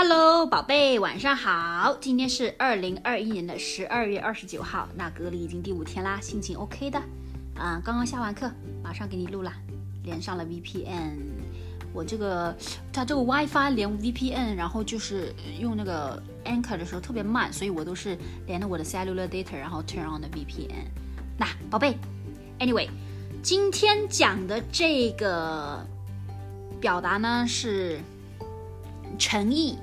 Hello，宝贝，晚上好。今天是二零二一年的十二月二十九号，那隔离已经第五天啦，心情 OK 的。啊，刚刚下完课，马上给你录了，连上了 VPN。我这个它这个 WiFi 连 VPN，然后就是用那个 Anchor 的时候特别慢，所以我都是连着我的 Cellular Data，然后 turn on 的 VPN。那宝贝，Anyway，今天讲的这个表达呢是诚意。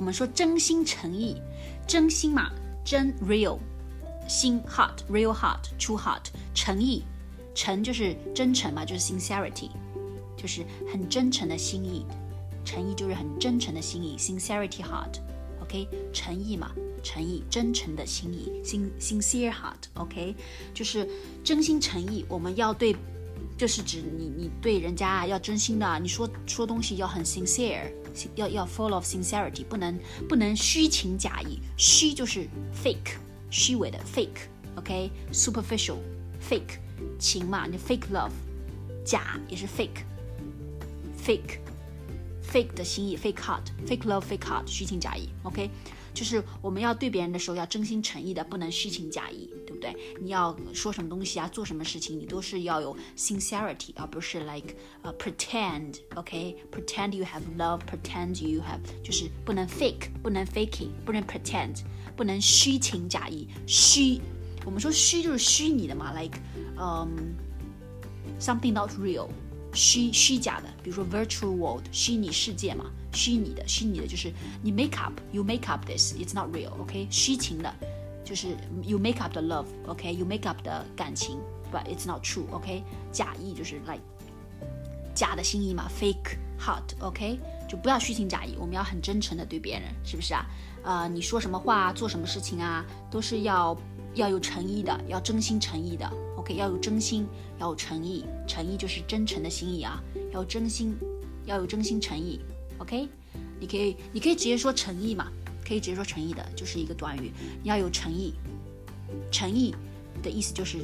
我们说真心诚意，真心嘛，真 real，心 heart，real heart，true heart，诚意，诚就是真诚嘛，就是 sincerity，就是很真诚的心意，诚意就是很真诚的心意，sincerity heart，OK，诚意嘛，诚意，真诚的心意，sin sincere heart，OK，就是真心诚意，我们要对。就是指你，你对人家要真心的，你说说东西要很 sincere，要要 full of sincerity，不能不能虚情假意，虚就是 fake，虚伪的 fake，OK，superficial，fake，情嘛，你 fake love，假也是 fake，fake，fake 的心意，fake heart，fake love，fake heart，虚情假意，OK。就是我们要对别人的时候要真心诚意的，不能虚情假意，不对？你要说什么东西啊，做什么事情，你都是要有 sincerity，而不是 like 呃 pretend，OK？pretend you have love，pretend you have，就是不能 fake，不能 faking，不能 pretend，不能虚情假意。虚，我们说虚就是虚拟的嘛，like 嗯 something not real。虚虚假的，比如说 virtual world 虚拟世界嘛，虚拟的虚拟的就是你 make up，you make up this，it's not real，OK？虚情的， 就是 you make up the love，OK？you make up 的感情，but it's not true，OK？假意就是 like 假的心意嘛，fake heart，OK？就不要虚情假意，我们要很真诚的对别人，是不是啊？呃，你说什么话，做什么事情啊，都是要要有诚意的，要真心诚意的。OK，要有真心，要有诚意，诚意就是真诚的心意啊，要真心，要有真心诚意。OK，你可以，你可以直接说诚意嘛，可以直接说诚意的，就是一个短语，你要有诚意，诚意的意思就是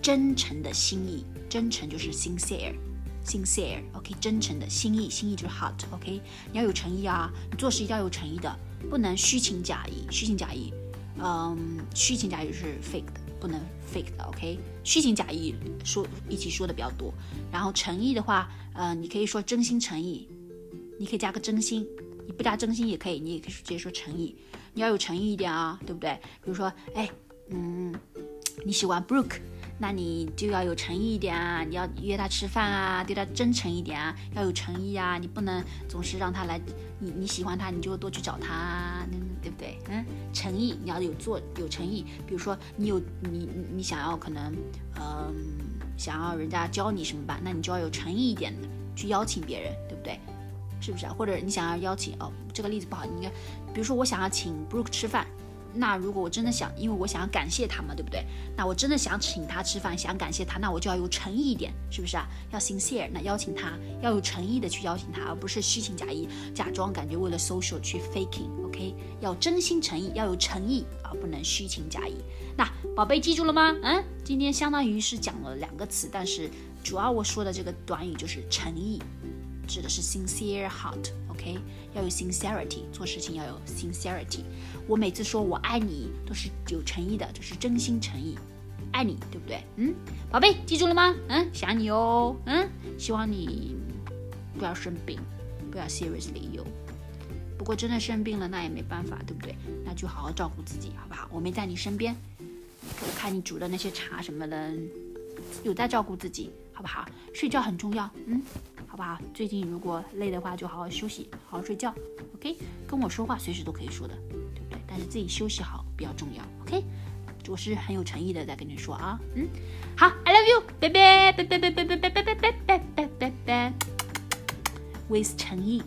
真诚的心意，真诚就是 sincere，sincere，OK，真诚的心意，心意就是 heart，OK，你要有诚意啊，你做事一定要有诚意的，不能虚情假意，虚情假意，嗯，虚情假意是 fake 的。不能 fake 的，OK，虚情假意说一起说的比较多。然后诚意的话，呃，你可以说真心诚意，你可以加个真心，你不加真心也可以，你也可以直接说诚意。你要有诚意一点啊，对不对？比如说，哎，嗯，你喜欢 Brooke。那你就要有诚意一点啊！你要约他吃饭啊，对他真诚一点啊，要有诚意啊！你不能总是让他来，你你喜欢他，你就多去找他，对不对？嗯，诚意你要有做有诚意。比如说你有你你你想要可能，嗯，想要人家教你什么吧，那你就要有诚意一点的去邀请别人，对不对？是不是啊？或者你想要邀请哦，这个例子不好，你应该，比如说我想要请 Brooke 吃饭。那如果我真的想，因为我想要感谢他嘛，对不对？那我真的想请他吃饭，想感谢他，那我就要有诚意一点，是不是啊？要 sincere，那邀请他要有诚意的去邀请他，而不是虚情假意，假装感觉为了 social 去 faking，OK？要真心诚意，要有诚意而，不能虚情假意。那宝贝记住了吗？嗯，今天相当于是讲了两个词，但是主要我说的这个短语就是诚意。指的是 sincere heart，OK，要有 sincerity，做事情要有 sincerity。我每次说我爱你都是有诚意的，就是真心诚意，爱你，对不对？嗯，宝贝，记住了吗？嗯，想你哦。嗯，希望你不要生病，不要 seriously 有。不过真的生病了，那也没办法，对不对？那就好好照顾自己，好不好？我没在你身边，我看你煮的那些茶什么的，有在照顾自己，好不好？睡觉很重要，嗯。好不好？最近如果累的话，就好好休息，好好睡觉。OK，跟我说话随时都可以说的，对不对？但是自己休息好比较重要。OK，我是很有诚意的在跟你说啊。嗯，好，I love you，拜拜拜拜拜拜拜拜拜拜拜拜拜拜，with 诚意。